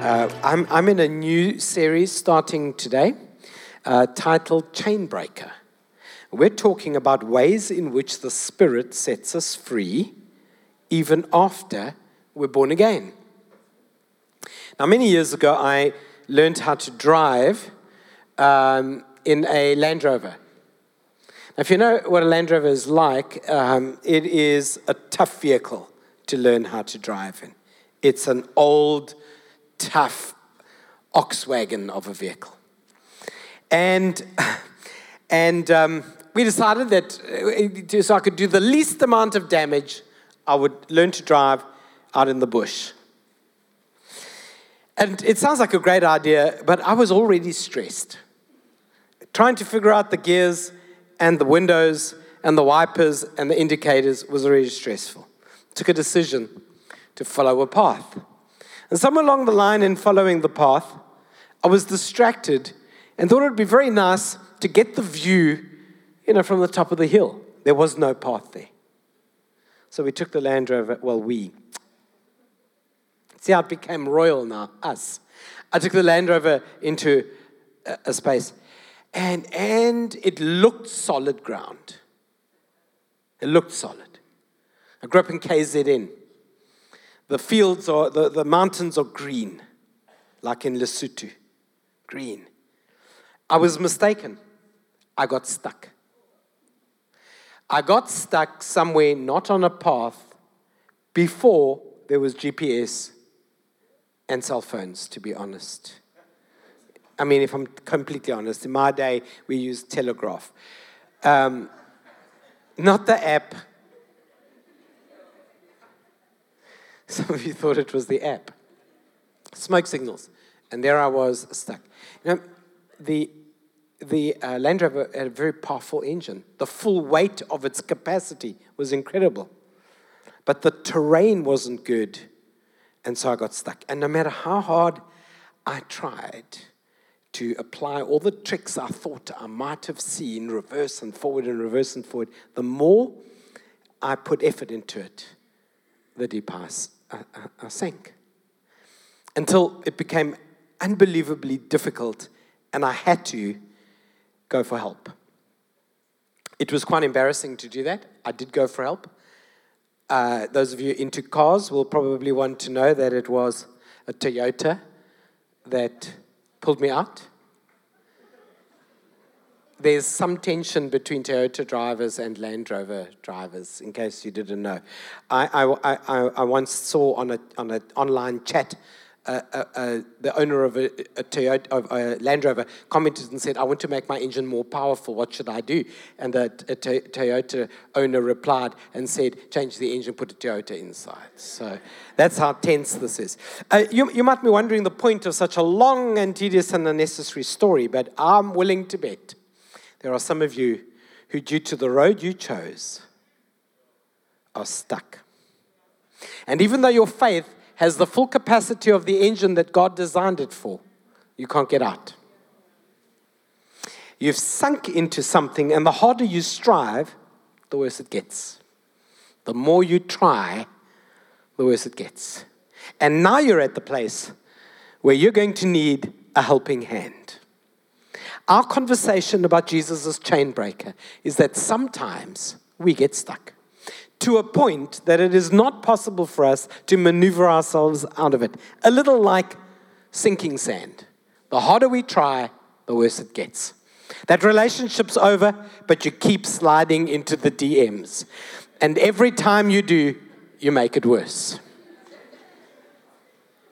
Uh, I'm, I'm in a new series starting today uh, titled Chainbreaker. We're talking about ways in which the Spirit sets us free even after we're born again. Now, many years ago, I learned how to drive um, in a Land Rover. Now, if you know what a Land Rover is like, um, it is a tough vehicle to learn how to drive in. It's an old, tough ox wagon of a vehicle. And, and um, we decided that uh, so I could do the least amount of damage, I would learn to drive out in the bush. And it sounds like a great idea, but I was already stressed. Trying to figure out the gears and the windows and the wipers and the indicators was already stressful. Took a decision to follow a path. And somewhere along the line in following the path, I was distracted and thought it would be very nice to get the view, you know, from the top of the hill. There was no path there. So we took the Land Rover, well, we. See how it became royal now, us. I took the Land Rover into a, a space and, and it looked solid ground. It looked solid. I grew up in KZN. The fields or the, the mountains are green, like in Lesotho. Green. I was mistaken. I got stuck. I got stuck somewhere not on a path before there was GPS and cell phones, to be honest. I mean, if I'm completely honest, in my day, we used telegram. Um, not the app, Some of you thought it was the app. Smoke signals. And there I was stuck. You know, the, the uh, Land Rover had a very powerful engine. The full weight of its capacity was incredible. But the terrain wasn't good. And so I got stuck. And no matter how hard I tried to apply all the tricks I thought I might have seen, reverse and forward and reverse and forward, the more I put effort into it, the deeper I sank until it became unbelievably difficult and I had to go for help. It was quite embarrassing to do that. I did go for help. Uh, those of you into cars will probably want to know that it was a Toyota that pulled me out there's some tension between Toyota drivers and Land Rover drivers, in case you didn't know. I, I, I, I once saw on an on a online chat uh, uh, uh, the owner of a, a, Toyota, of a Land Rover commented and said, I want to make my engine more powerful. What should I do? And the Toyota owner replied and said, change the engine, put a Toyota inside. So that's how tense this is. Uh, you, you might be wondering the point of such a long and tedious and unnecessary story, but I'm willing to bet there are some of you who, due to the road you chose, are stuck. And even though your faith has the full capacity of the engine that God designed it for, you can't get out. You've sunk into something, and the harder you strive, the worse it gets. The more you try, the worse it gets. And now you're at the place where you're going to need a helping hand. Our conversation about Jesus as chain breaker is that sometimes we get stuck to a point that it is not possible for us to maneuver ourselves out of it. A little like sinking sand. The harder we try, the worse it gets. That relationship's over, but you keep sliding into the DMs. And every time you do, you make it worse.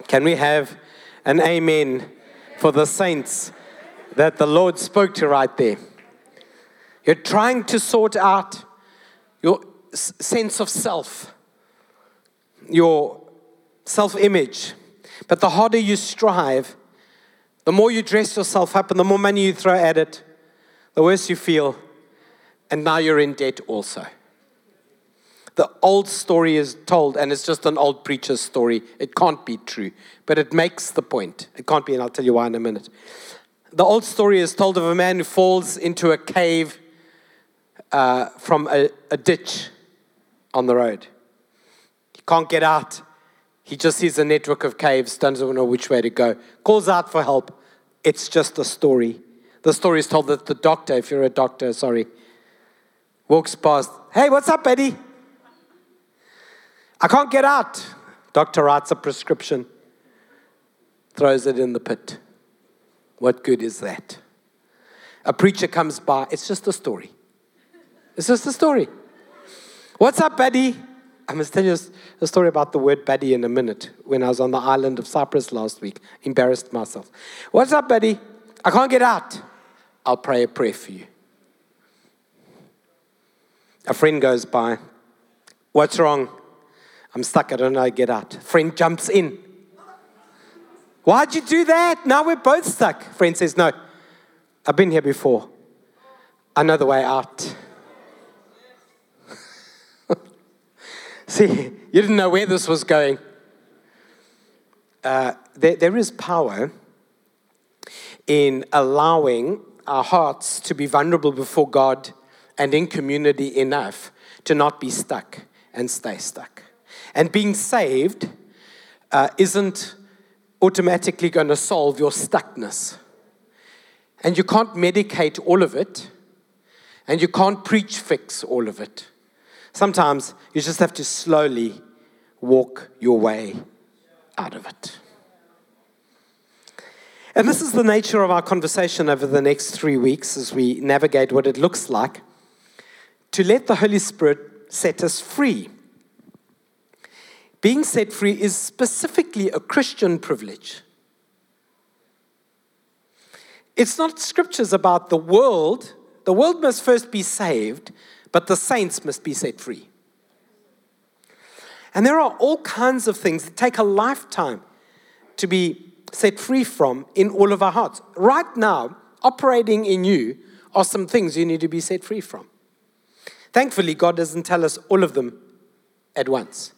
Can we have an amen for the saints that the Lord spoke to right there. You're trying to sort out your sense of self, your self image. But the harder you strive, the more you dress yourself up and the more money you throw at it, the worse you feel. And now you're in debt also. The old story is told, and it's just an old preacher's story. It can't be true, but it makes the point. It can't be, and I'll tell you why in a minute. The old story is told of a man who falls into a cave uh, from a, a ditch on the road. He can't get out. He just sees a network of caves, doesn't know which way to go, calls out for help. It's just a story. The story is told that the doctor, if you're a doctor, sorry, walks past. Hey, what's up, Eddie? I can't get out. Doctor writes a prescription, throws it in the pit. What good is that? A preacher comes by. It's just a story. It's just a story. What's up, Eddie? I must tell you a story about the word buddy in a minute. When I was on the island of Cyprus last week, embarrassed myself. What's up, buddy? I can't get out. I'll pray a prayer for you. A friend goes by. What's wrong? I'm stuck. I don't know how to get out. Friend jumps in. Why'd you do that? Now we're both stuck. Friend says, No, I've been here before. I know the way out. See, you didn't know where this was going. Uh, there, there is power in allowing our hearts to be vulnerable before God and in community enough to not be stuck and stay stuck. And being saved uh, isn't automatically going to solve your stuckness. And you can't medicate all of it, and you can't preach fix all of it. Sometimes you just have to slowly walk your way out of it. And this is the nature of our conversation over the next three weeks as we navigate what it looks like to let the Holy Spirit set us free. Being set free is specifically a Christian privilege. It's not scriptures about the world. The world must first be saved but the saints must be set free. And there are all kinds of things that take a lifetime to be set free from in all of our hearts. Right now, operating in you are some things you need to be set free from. Thankfully, God doesn't tell us all of them at once.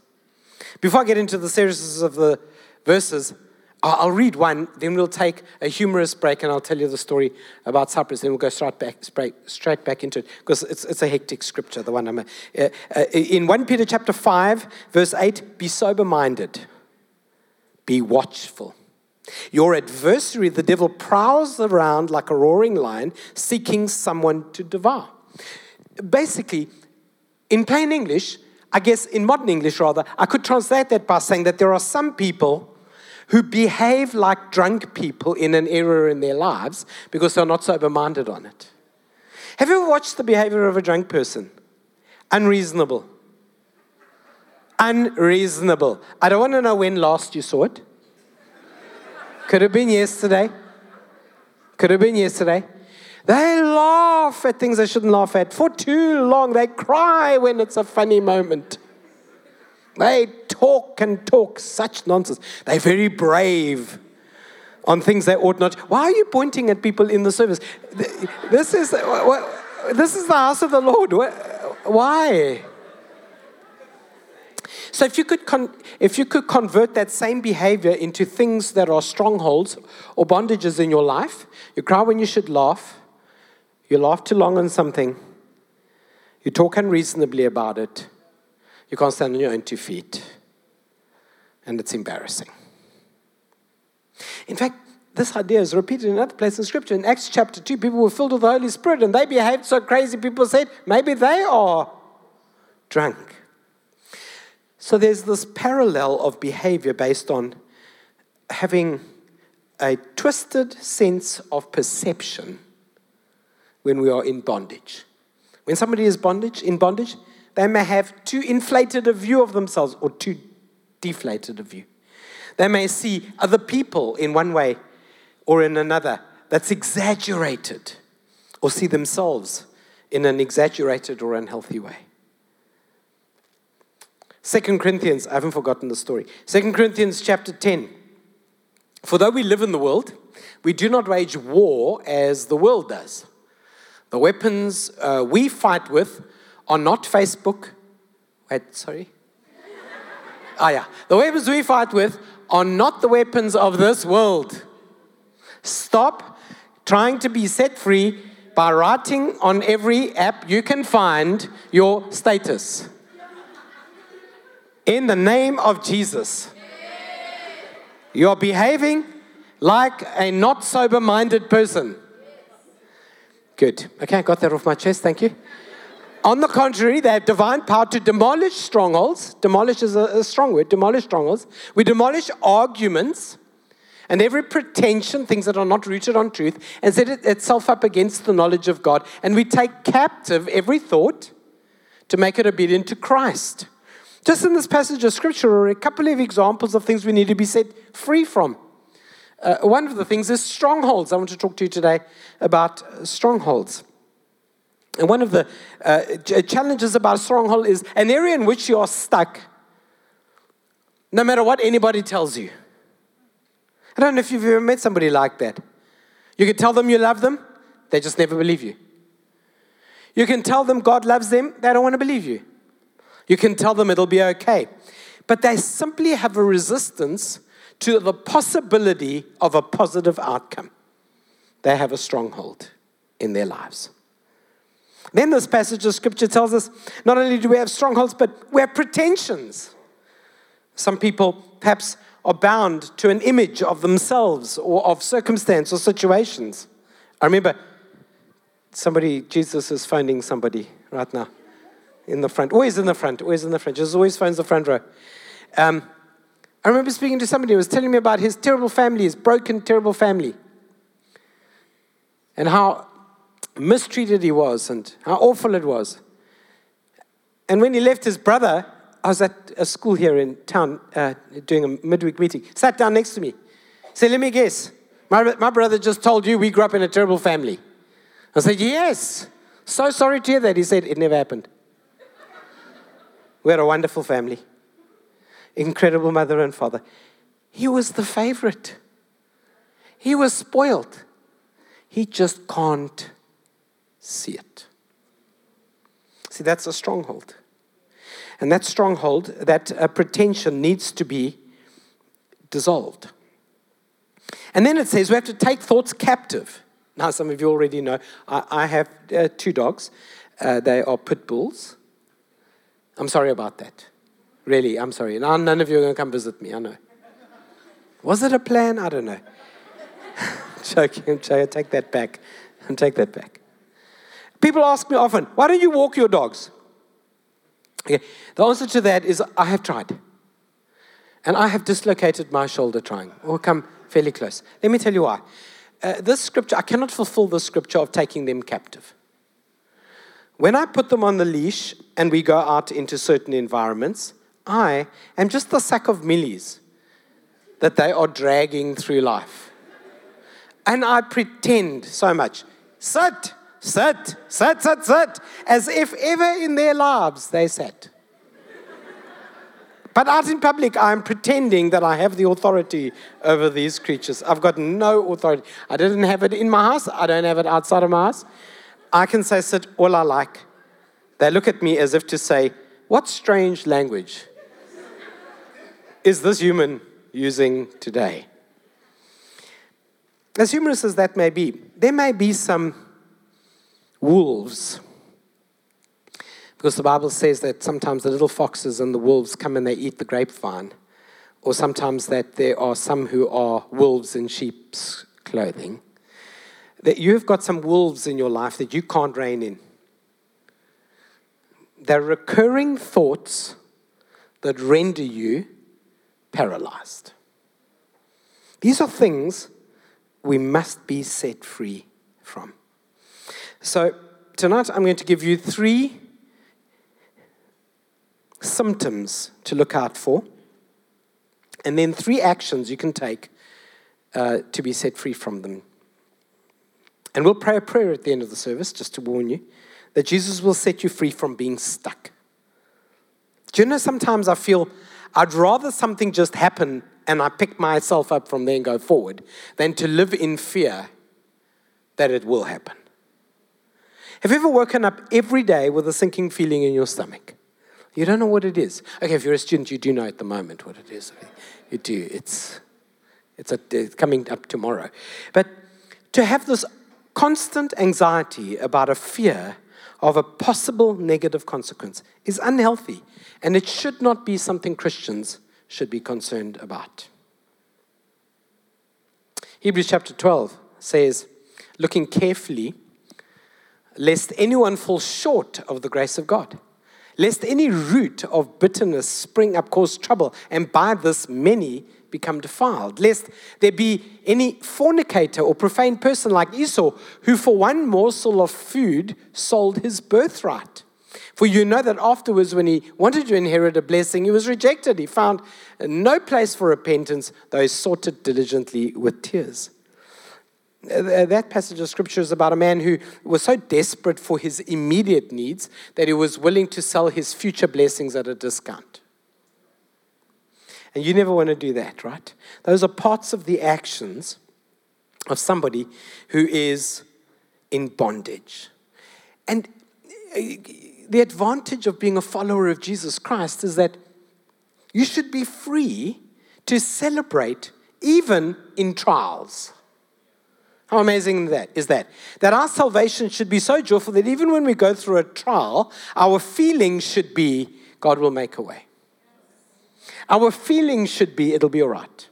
Before I get into the seriousness of the verses, I'll read one, then we'll take a humorous break and I'll tell you the story about Cyprus. Then we'll go straight back, straight back into it because it's, it's a hectic scripture, the one I'm. Uh, uh, in 1 Peter chapter 5, verse 8, be sober minded, be watchful. Your adversary, the devil, prowls around like a roaring lion seeking someone to devour. Basically, in plain English, I guess in modern English rather, I could translate that by saying that there are some people who behave like drunk people in an area in their lives because they're not sober minded on it. Have you ever watched the behavior of a drunk person? Unreasonable. Unreasonable. I don't want to know when last you saw it. Could have been yesterday. Could have been yesterday. They laugh at things they shouldn't laugh at for too long. They cry when it's a funny moment. They talk and talk such nonsense. They're very brave on things they ought not. Why are you pointing at people in the service? This is, uh, this is the house of the Lord. Why? So if you could con- if you could convert that same behavior into things that are strongholds or bondages in your life, you cry when you should laugh, you laugh too long on something, you talk unreasonably about it, you can't stand on your own two feet. And it's embarrassing. In fact, this idea is repeated in another place in Scripture. In Acts chapter 2, people were filled with the Holy Spirit and they behaved so crazy, people said, maybe they are drunk. So there's this parallel of behavior based on having a twisted sense of perception when we are in bondage. When somebody is bondage in bondage, they may have too inflated a view of themselves or too deflated a view. They may see other people in one way or in another that's exaggerated, or see themselves in an exaggerated or unhealthy way. Second Corinthians, I haven't forgotten the story. Second Corinthians chapter 10. For though we live in the world, we do not wage war as the world does. The weapons uh, we fight with are not Facebook. Wait, sorry. Ah, yeah. The weapons we fight with are not the weapons of this world. Stop trying to be set free by writing on every app you can find your status. In the name of Jesus. You're behaving like a not sober minded person. Good. Okay, I got that off my chest. Thank you. On the contrary, they have divine power to demolish strongholds. Demolish is a, a strong word. Demolish strongholds. We demolish arguments and every pretension, things that are not rooted on truth, and set it itself up against the knowledge of God. And we take captive every thought to make it obedient to Christ. Just in this passage of scripture are a couple of examples of things we need to be set free from. Uh, one of the things is strongholds. I want to talk to you today about strongholds. And one of the uh, challenges about a stronghold is an area in which you are stuck, no matter what anybody tells you. I don't know if you've ever met somebody like that. You can tell them you love them, they just never believe you. You can tell them God loves them, they don't want to believe you. You can tell them it'll be okay. But they simply have a resistance to the possibility of a positive outcome. They have a stronghold in their lives. Then this passage of scripture tells us not only do we have strongholds, but we have pretensions. Some people perhaps are bound to an image of themselves or of circumstance or situations. I remember somebody, Jesus is phoning somebody right now in the front, always in the front, always in the front. Jesus always phones the front row. Um, I remember speaking to somebody who was telling me about his terrible family, his broken, terrible family, and how mistreated he was and how awful it was. And when he left his brother, I was at a school here in town uh, doing a midweek meeting. Sat down next to me. Said, Let me guess. My, my brother just told you we grew up in a terrible family. I said, Yes. So sorry to hear that. He said, It never happened. we had a wonderful family, incredible mother and father. He was the favorite, he was spoiled. He just can't see it. See, that's a stronghold. And that stronghold, that uh, pretension needs to be dissolved. And then it says we have to take thoughts captive. Now, some of you already know I, I have uh, two dogs. Uh, they are pit bulls. I'm sorry about that. Really, I'm sorry. Now, none of you are going to come visit me, I know. Was it a plan? I don't know. joking, joking. Take that back. And take that back. People ask me often, why don't you walk your dogs? Okay. The answer to that is I have tried. And I have dislocated my shoulder trying, or come fairly close. Let me tell you why. Uh, this scripture, I cannot fulfill the scripture of taking them captive. When I put them on the leash and we go out into certain environments, I am just the sack of mielies that they are dragging through life. And I pretend so much. Sit, sit, sit, sit, sit, as if ever in their lives they sat. But out in public, I'm pretending that I have the authority over these creatures. I've got no authority. I didn't have it in my house, I don't have it outside of my house. I can say, sit all I like. They look at me as if to say, What strange language is this human using today? As humorous as that may be, there may be some wolves. Because the Bible says that sometimes the little foxes and the wolves come and they eat the grapevine. Or sometimes that there are some who are wolves in sheep's clothing. That you have got some wolves in your life that you can't rein in. They're recurring thoughts that render you paralyzed. These are things we must be set free from. So, tonight I'm going to give you three symptoms to look out for, and then three actions you can take uh, to be set free from them. And we'll pray a prayer at the end of the service just to warn you that Jesus will set you free from being stuck. Do you know sometimes I feel I'd rather something just happen and I pick myself up from there and go forward than to live in fear that it will happen. Have you ever woken up every day with a sinking feeling in your stomach? You don't know what it is. Okay, if you're a student, you do know at the moment what it is. You do. It's, it's, a, it's coming up tomorrow. But to have this constant anxiety about a fear of a possible negative consequence is unhealthy, and it should not be something Christians should be concerned about. Hebrews chapter 12 says, looking carefully, lest anyone fall short of the grace of God, lest any root of bitterness spring up, cause trouble, and by this many become defiled, lest there be any fornicator or profane person like Esau, who for one morsel of food sold his birthright. For you know that afterwards, when he wanted to inherit a blessing, he was rejected. He found no place for repentance, though he sought it diligently with tears. That passage of scripture is about a man who was so desperate for his immediate needs that he was willing to sell his future blessings at a discount. And you never want to do that, right? Those are parts of the actions of somebody who is in bondage. And uh, the advantage of being a follower of Jesus Christ is that you should be free to celebrate even in trials. How amazing that is that? That our salvation should be so joyful that even when we go through a trial, our feelings should be God will make a way. Our feelings should be it'll be all right.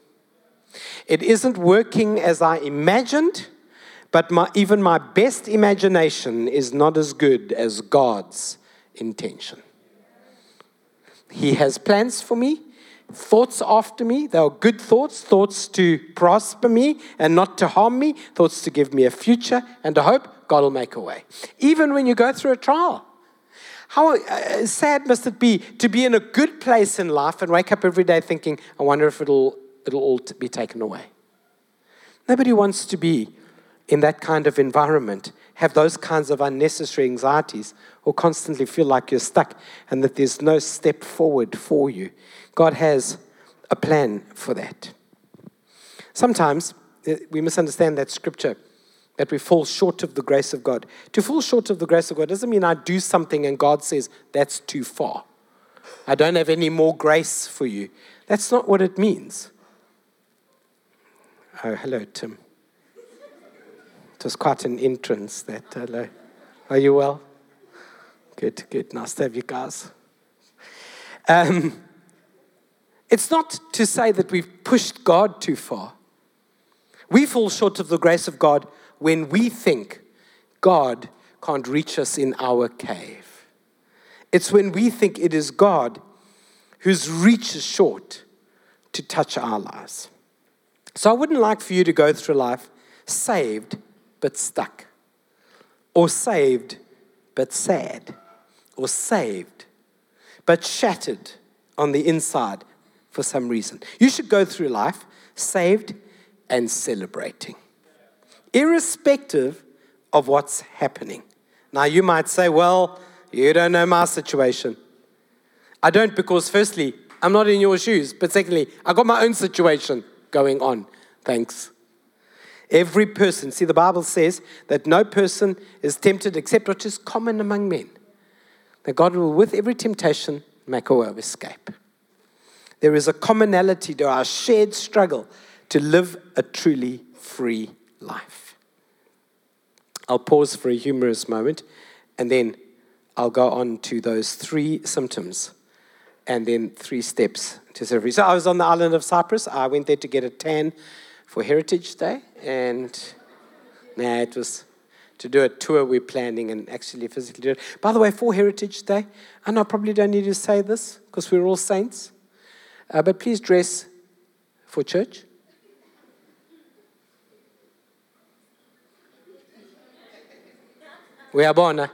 It isn't working as I imagined, but my, even my best imagination is not as good as God's intention. He has plans for me, thoughts after me. They are good thoughts, thoughts to prosper me and not to harm me, thoughts to give me a future and a hope. God will make a way. Even when you go through a trial. How uh, sad must it be to be in a good place in life and wake up every day thinking, I wonder if it'll, it'll all be taken away? Nobody wants to be in that kind of environment, have those kinds of unnecessary anxieties, or constantly feel like you're stuck and that there's no step forward for you. God has a plan for that. Sometimes eh, we misunderstand that scripture that we fall short of the grace of God. To fall short of the grace of God doesn't mean I do something and God says, that's too far. I don't have any more grace for you. That's not what it means. Oh, hello, Tim. It was quite an entrance, that hello. Are you well? Good, good. Nice to have you guys. Um, it's not to say that we've pushed God too far. We fall short of the grace of God when we think God can't reach us in our cave. It's when we think it is God whose reach is short to touch our lives. So I wouldn't like for you to go through life saved but stuck, or saved but sad, or saved but shattered on the inside for some reason. You should go through life saved and celebrating, irrespective of what's happening. Now, you might say, well, you don't know my situation. I don't because, firstly, I'm not in your shoes, but secondly, I got my own situation going on. Thanks. Every person, see, the Bible says that no person is tempted except what is common among men. That God will, with every temptation, make a way of escape. There is a commonality to our shared struggle to live a truly free life. I'll pause for a humorous moment and then I'll go on to those three symptoms and then three steps to surgery. So I was on the island of Cyprus. I went there to get a tan for Heritage Day, and nah, it was to do a tour we're planning and actually physically do it. By the way, for Heritage Day, know I probably don't need to say this because we're all saints. Uh, but please dress for church. We are born. Eh?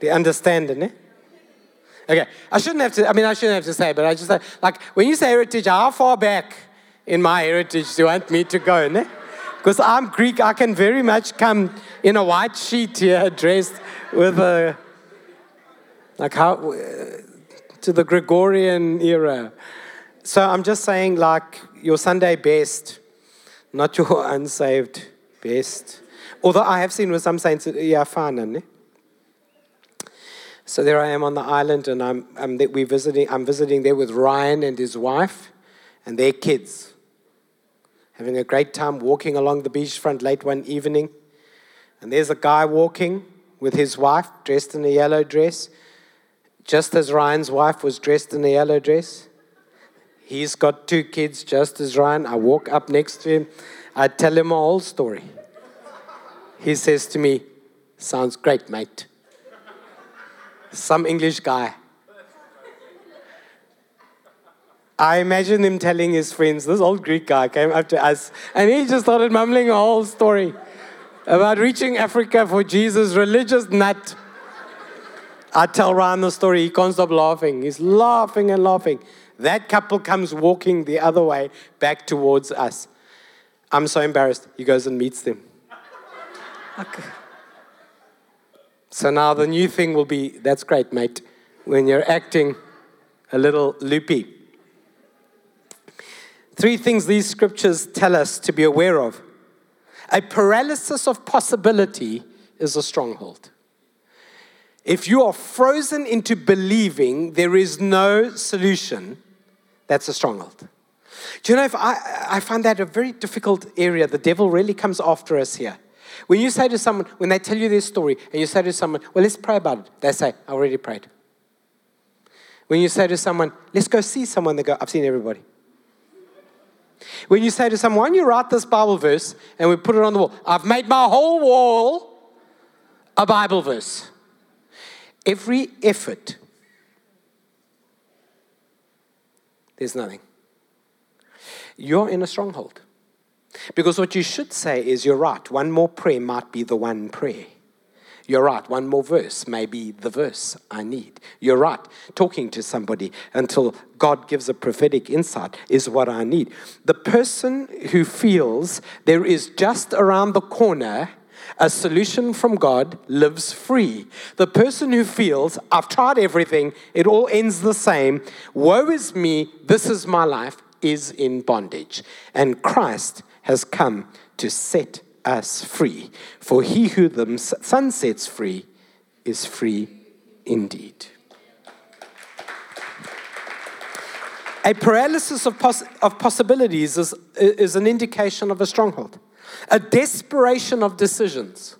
The understanding, eh? Okay, I shouldn't have to, I mean, I shouldn't have to say, but I just, like, when you say heritage, how far back in my heritage do you want me to go, ne? Because I'm Greek, I can very much come in a white sheet here, dressed with a, like how, to the Gregorian era. So I'm just saying, like, your Sunday best, not your unsaved best. Although I have seen with some saints, yeah, fine, So there I am on the island, and I'm, I'm we visiting. I'm visiting there with Ryan and his wife, and their kids. Having a great time walking along the beachfront late one evening, and there's a guy walking with his wife, dressed in a yellow dress, just as Ryan's wife was dressed in a yellow dress. He's got two kids just as Ryan. I walk up next to him. I tell him a whole story. He says to me, Sounds great, mate. Some English guy. I imagine him telling his friends, this old Greek guy came up to us and he just started mumbling a whole story about reaching Africa for Jesus, religious nut. I tell Ryan the story, he can't stop laughing. He's laughing and laughing. That couple comes walking the other way back towards us. I'm so embarrassed. He goes and meets them. So now the new thing will be that's great, mate, when you're acting a little loopy. Three things these scriptures tell us to be aware of a paralysis of possibility is a stronghold. If you are frozen into believing there is no solution, that's a stronghold. Do you know if I, I find that a very difficult area? The devil really comes after us here. When you say to someone, when they tell you their story, and you say to someone, well, let's pray about it, they say, I already prayed. When you say to someone, let's go see someone, they go, I've seen everybody. When you say to someone, you write this Bible verse and we put it on the wall? I've made my whole wall a Bible verse. Every effort, there's nothing. You're in a stronghold. Because what you should say is, you're right, one more prayer might be the one prayer. You're right, one more verse may be the verse I need. You're right, talking to somebody until God gives a prophetic insight is what I need. The person who feels there is just around the corner a solution from God lives free. The person who feels, I've tried everything, it all ends the same, woe is me, this is my life, is in bondage. And Christ has come to set us free. For he who the Son sets free is free indeed. A paralysis of, poss- of possibilities is, is an indication of a stronghold, a desperation of decisions.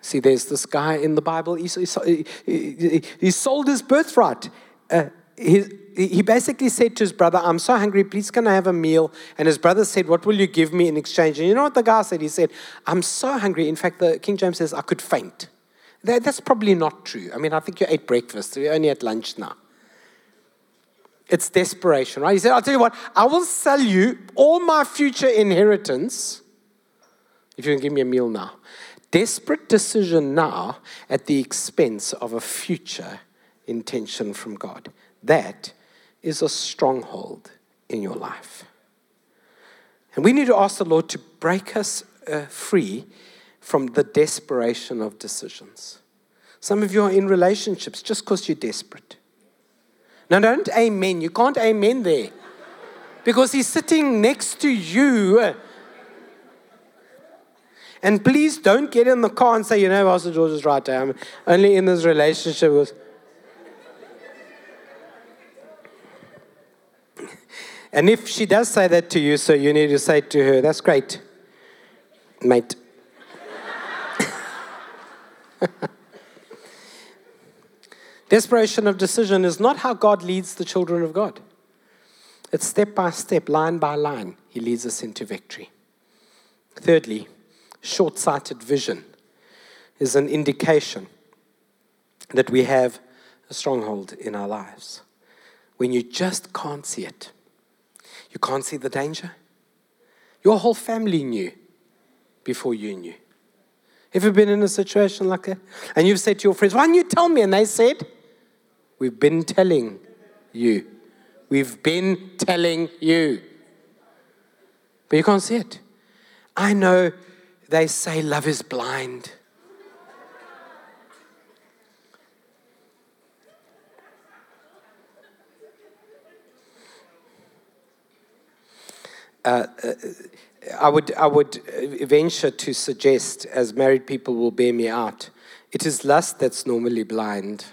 See, there's this guy in the Bible, he, he, he, he sold his birthright. Uh, his, he basically said to his brother, I'm so hungry, please can I have a meal? And his brother said, What will you give me in exchange? And you know what the guy said? He said, I'm so hungry. In fact, the King James says, I could faint. That, that's probably not true. I mean, I think you ate breakfast, you're only at lunch now. It's desperation, right? He said, I'll tell you what, I will sell you all my future inheritance if you can give me a meal now. Desperate decision now at the expense of a future intention from God. That is a stronghold in your life. And we need to ask the Lord to break us uh, free from the desperation of decisions. Some of you are in relationships just because you're desperate. Now, don't amen. You can't amen there because he's sitting next to you. And please don't get in the car and say, you know, Pastor George is right. I'm only in this relationship with. And if she does say that to you, so you need to say to her, that's great, mate. Desperation of decision is not how God leads the children of God. It's step by step, line by line, He leads us into victory. Thirdly, short sighted vision is an indication that we have a stronghold in our lives. When you just can't see it, you can't see the danger. Your whole family knew before you knew. Have you been in a situation like that? And you've said to your friends, Why didn't you tell me? And they said, We've been telling you. We've been telling you. But you can't see it. I know they say love is blind. Uh, uh, I would, I would venture to suggest, as married people will bear me out, it is lust that's normally blind.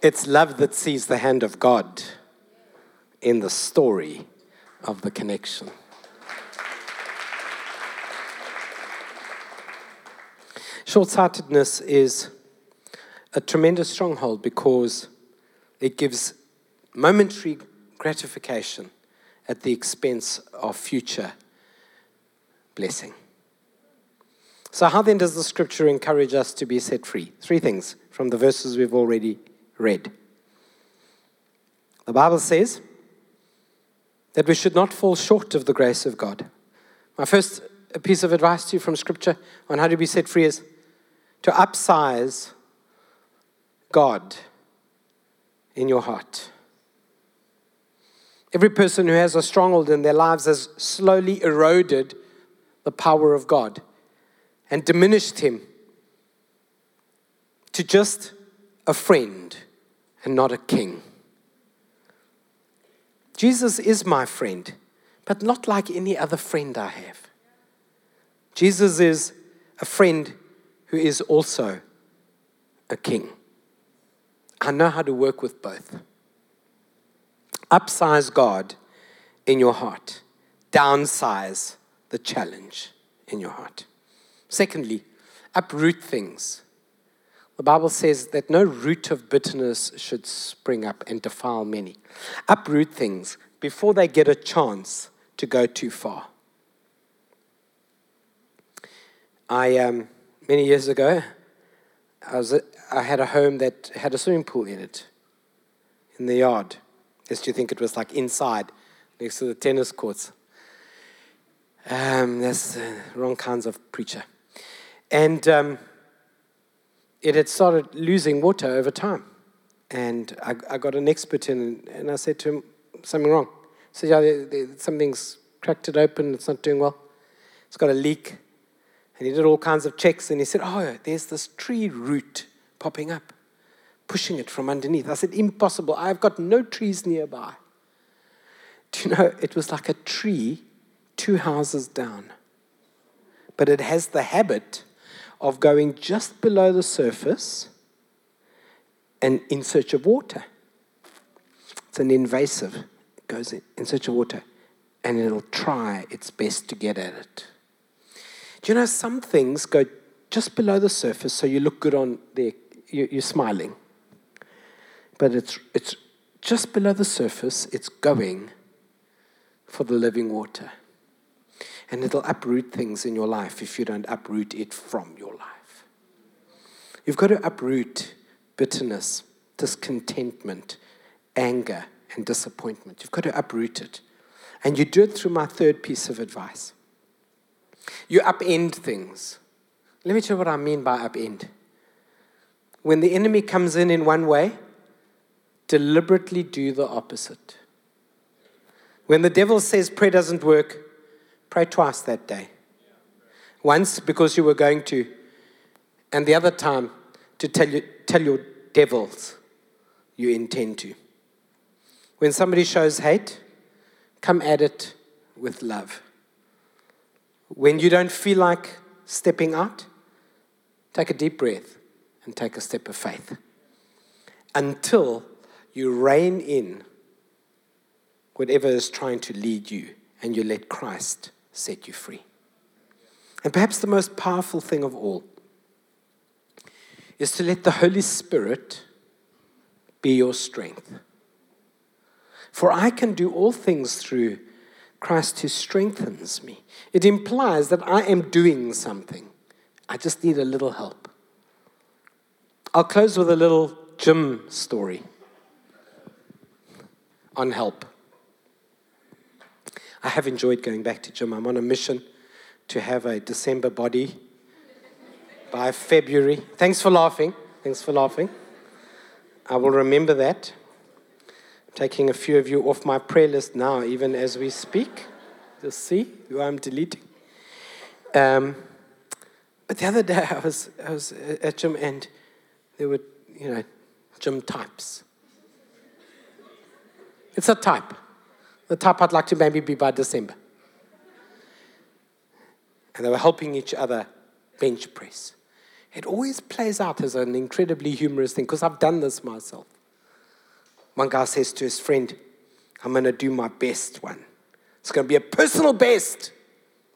It's love that sees the hand of God in the story of the connection. Short sightedness is a tremendous stronghold because it gives momentary gratification at the expense of future blessing. So, how then does the scripture encourage us to be set free? Three things from the verses we've already read. The Bible says that we should not fall short of the grace of God. My first piece of advice to you from scripture on how to be set free is to upsize God in your heart. Every person who has a stronghold in their lives has slowly eroded the power of God and diminished him to just a friend and not a king. Jesus is my friend, but not like any other friend I have. Jesus is a friend who is also a king. I know how to work with both. Upsize God in your heart, downsize the challenge in your heart. Secondly, uproot things. The Bible says that no root of bitterness should spring up and defile many. Uproot things before they get a chance to go too far. I, um, many years ago, I, was, I had a home that had a swimming pool in it, in the yard. Lest you think it was like inside, next to the tennis courts. Um, that's the wrong kinds of preacher. And um, it had started losing water over time. And I, I got an expert in, and I said to him, something wrong. Said, yeah, something's cracked it open, it's not doing well. It's got a leak. And he did all kinds of checks, and he said, oh, there's this tree root popping up, pushing it from underneath. I said, impossible. I've got no trees nearby. Do you know, it was like a tree two houses down. But it has the habit of going just below the surface and in search of water. It's an invasive, it goes in search of water, and it'll try its best to get at it. Do you know some things go just below the surface so you look good on there, you're smiling. But it's, it's just below the surface, it's going for the living water. And it'll uproot things in your life if you don't uproot it from your life. You've got to uproot bitterness, discontentment, anger, and disappointment. You've got to uproot it. And you do it through my third piece of advice. You upend things. Let me tell you what I mean by upend. When the enemy comes in in one way, deliberately do the opposite. When the devil says prayer doesn't work, Pray twice that day. Once because you were going to, and the other time to tell, you, tell your devils you intend to. When somebody shows hate, come at it with love. When you don't feel like stepping out, take a deep breath and take a step of faith until you rein in whatever is trying to lead you and you let Christ set you free. And perhaps the most powerful thing of all is to let the Holy Spirit be your strength. For I can do all things through Christ who strengthens me. It implies that I am doing something. I just need a little help. I'll close with a little gym story on help. I have enjoyed going back to gym. I'm on a mission to have a December body by February. Thanks for laughing. Thanks for laughing. I will remember that. I'm taking a few of you off my prayer list now, even as we speak. Just see who I'm deleting. Um, but the other day I was, I was at gym and there were, you know, gym types. It's a type the type I'd like to maybe be by December. And they were helping each other bench press. It always plays out as an incredibly humorous thing because I've done this myself. One guy says to his friend, I'm going to do my best one. It's going to be a personal best.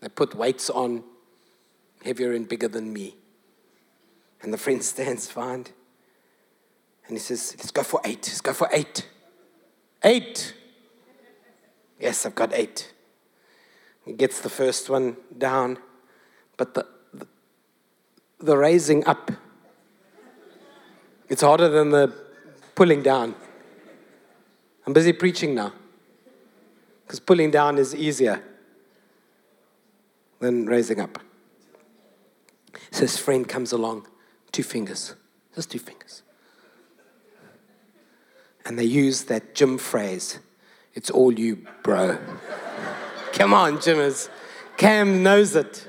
They put weights on heavier and bigger than me. And the friend stands fine. And he says, Let's go for eight. Let's go for eight. Eight. Yes, I've got eight. He gets the first one down, but the, the, the raising up, it's harder than the pulling down. I'm busy preaching now because pulling down is easier than raising up. So his friend comes along, two fingers, just two fingers. And they use that gym phrase it's all you, bro. Come on, gymmers. Cam knows it.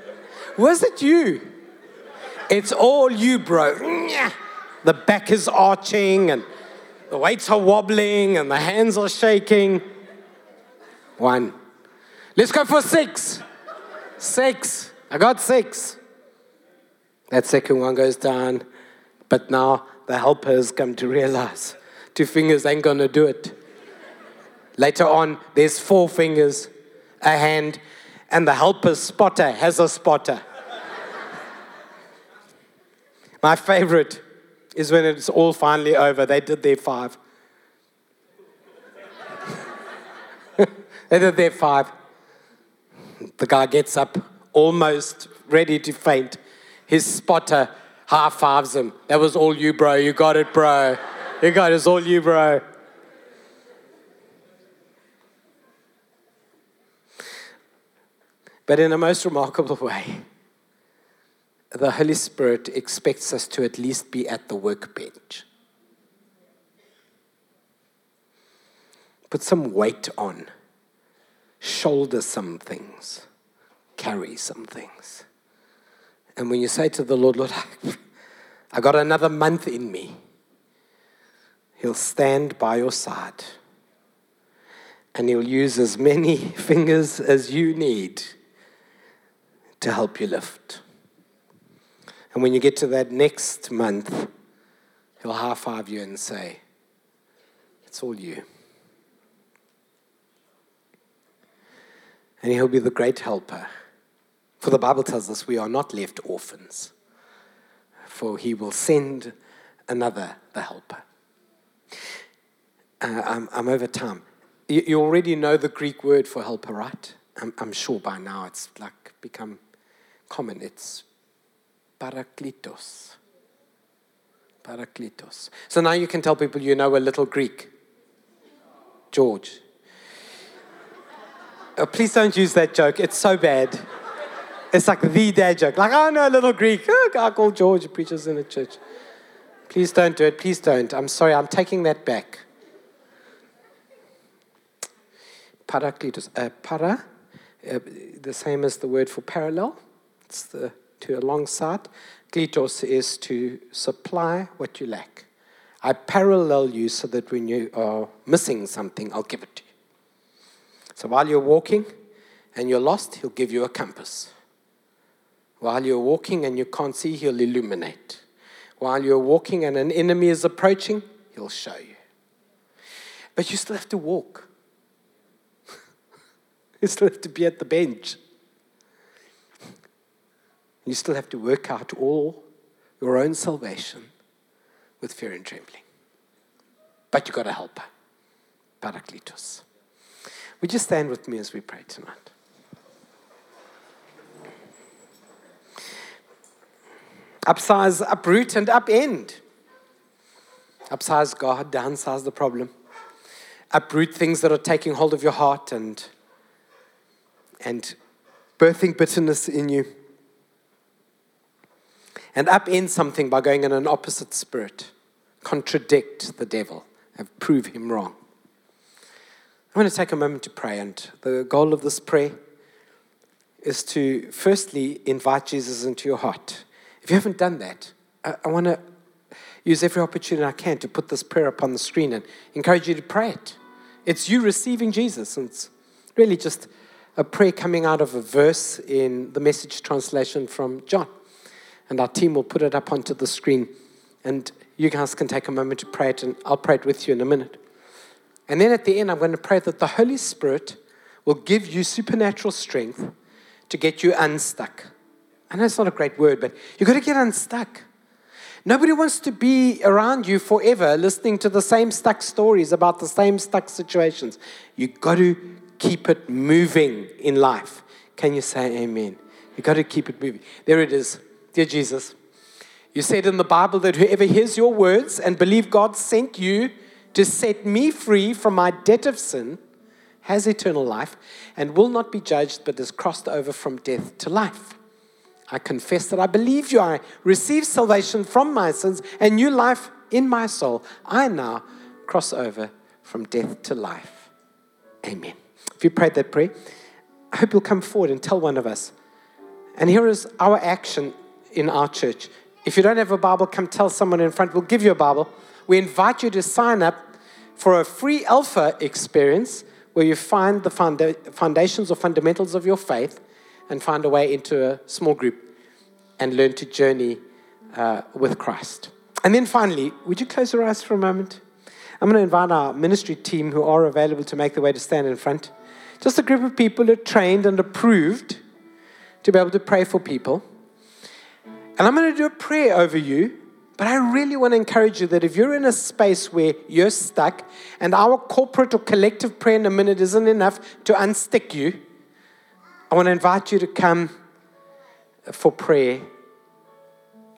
Was it you? It's all you, bro. The back is arching and the weights are wobbling and the hands are shaking. One. Let's go for six. Six. I got six. That second one goes down. But now the helpers come to realize two fingers ain't gonna do it. Later on, there's four fingers, a hand, and the helper's spotter has a spotter. My favorite is when it's all finally over. They did their five. they did their five. The guy gets up, almost ready to faint. His spotter high fives him. That was all you, bro. You got it, bro. You got. It's all you, bro. But in a most remarkable way, the Holy Spirit expects us to at least be at the workbench. Put some weight on, shoulder some things, carry some things. And when you say to the Lord, Lord, I got another month in me, He'll stand by your side and He'll use as many fingers as you need to help you lift. And when you get to that next month, he'll high five you and say, It's all you. And he'll be the great helper. For the Bible tells us we are not left orphans, for he will send another, the helper. Uh, I'm, I'm, over time. You, you, already know the Greek word for helper, right? I'm, I'm sure by now it's like become common. It's Parakletos. Parakletos. So now you can tell people you know a little Greek. George. Oh, please don't use that joke. It's so bad. It's like the dad joke. Like, oh, no, a little Greek. Oh, guy called George preaches in a church. Please don't do it. Please don't. I'm sorry. I'm taking that back. Parakletos. Uh, para, uh, the same as the word for parallel. It's the to alongside. Kletos is to supply what you lack. I parallel you so that when you are missing something, I'll give it to you. So while you're walking and you're lost, he'll give you a compass. While you're walking and you can't see, he'll illuminate. While you're walking and an enemy is approaching, he'll show you. But you still have to walk. You still have to be at the bench. You still have to work out all your own salvation with fear and trembling. But you've got a helper, Parakletos. Would you stand with me as we pray tonight? Upsize, uproot, and upend. Upsize God, downsize the problem. Uproot things that are taking hold of your heart and, and birthing bitterness in you and upend something by going in an opposite spirit, contradict the devil, and prove him wrong. I'm going to take a moment to pray, and the goal of this prayer is to firstly invite Jesus into your heart. If you haven't done that, I, I want to use every opportunity I can to put this prayer up on the screen and encourage you to pray it. It's you receiving Jesus, and it's really just a prayer coming out of a verse in the message translation from John and our team will put it up onto the screen. And you guys can take a moment to pray it, and I'll pray it with you in a minute. And then at the end, I'm going to pray that the Holy Spirit will give you supernatural strength to get you unstuck. I know it's not a great word, but you've got to get unstuck. Nobody wants to be around you forever listening to the same stuck stories about the same stuck situations. You've got to keep it moving in life. Can you say amen? You got to keep it moving. There it is. Dear Jesus, you said in the Bible that whoever hears your words and believe God sent you to set me free from my debt of sin has eternal life and will not be judged but is crossed over from death to life. I confess that I believe you. I receive salvation from my sins and new life in my soul. I now cross over from death to life. Amen. You prayed that prayer, I hope you'll come forward and tell one of us. And here is our action in our church. If you don't have a Bible, come tell someone in front. We'll give you a Bible. We invite you to sign up for a free Alpha experience where you find the foundations or fundamentals of your faith and find a way into a small group and learn to journey uh, with Christ. And then finally, would you close your eyes for a moment? I'm going to invite our ministry team who are available to make the way to stand in front. Just a group of people who are trained and approved to be able to pray for people. And I'm going to do a prayer over you, but I really want to encourage you that if you're in a space where you're stuck and our corporate or collective prayer in a minute isn't enough to unstick you, I want to invite you to come for prayer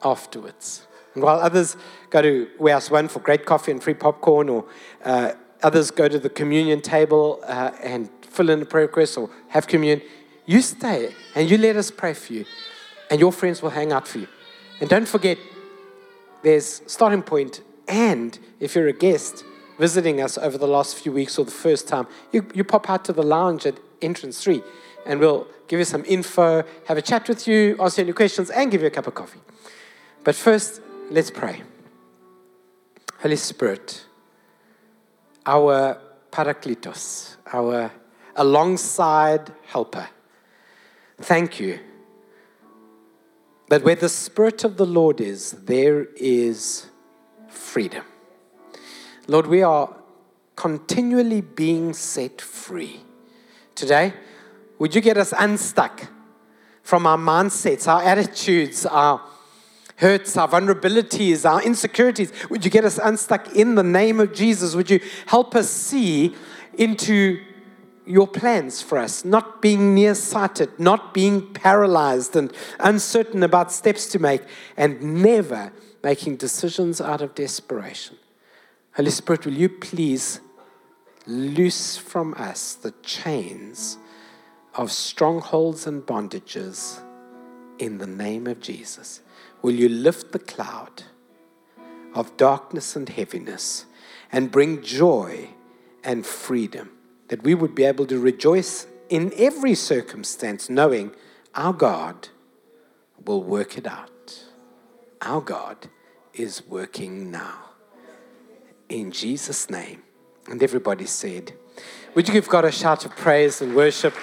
afterwards. And while others go to Warehouse One for great coffee and free popcorn, or uh, others go to the communion table uh, and fill in a prayer request or have communion, you stay and you let us pray for you. And your friends will hang out for you. And don't forget, there's starting point, and if you're a guest visiting us over the last few weeks or the first time, you, you pop out to the lounge at entrance three and we'll give you some info, have a chat with you, answer any questions, and give you a cup of coffee. But first, let's pray. Holy Spirit, our Parakletos, our alongside helper, thank you that where the Spirit of the Lord is, there is freedom. Lord, we are continually being set free. Today, would you get us unstuck from our mindsets, our attitudes, our hurts, our vulnerabilities, our insecurities? Would you get us unstuck in the name of Jesus? Would you help us see into your plans for us, not being nearsighted, not being paralyzed and uncertain about steps to make, and never making decisions out of desperation? Holy Spirit, will you please loose from us the chains? of strongholds and bondages in the name of Jesus. Will you lift the cloud of darkness and heaviness and bring joy and freedom that we would be able to rejoice in every circumstance, knowing our God will work it out. Our God is working now. In Jesus' name. And everybody said, Would you give God a shout of praise and worship?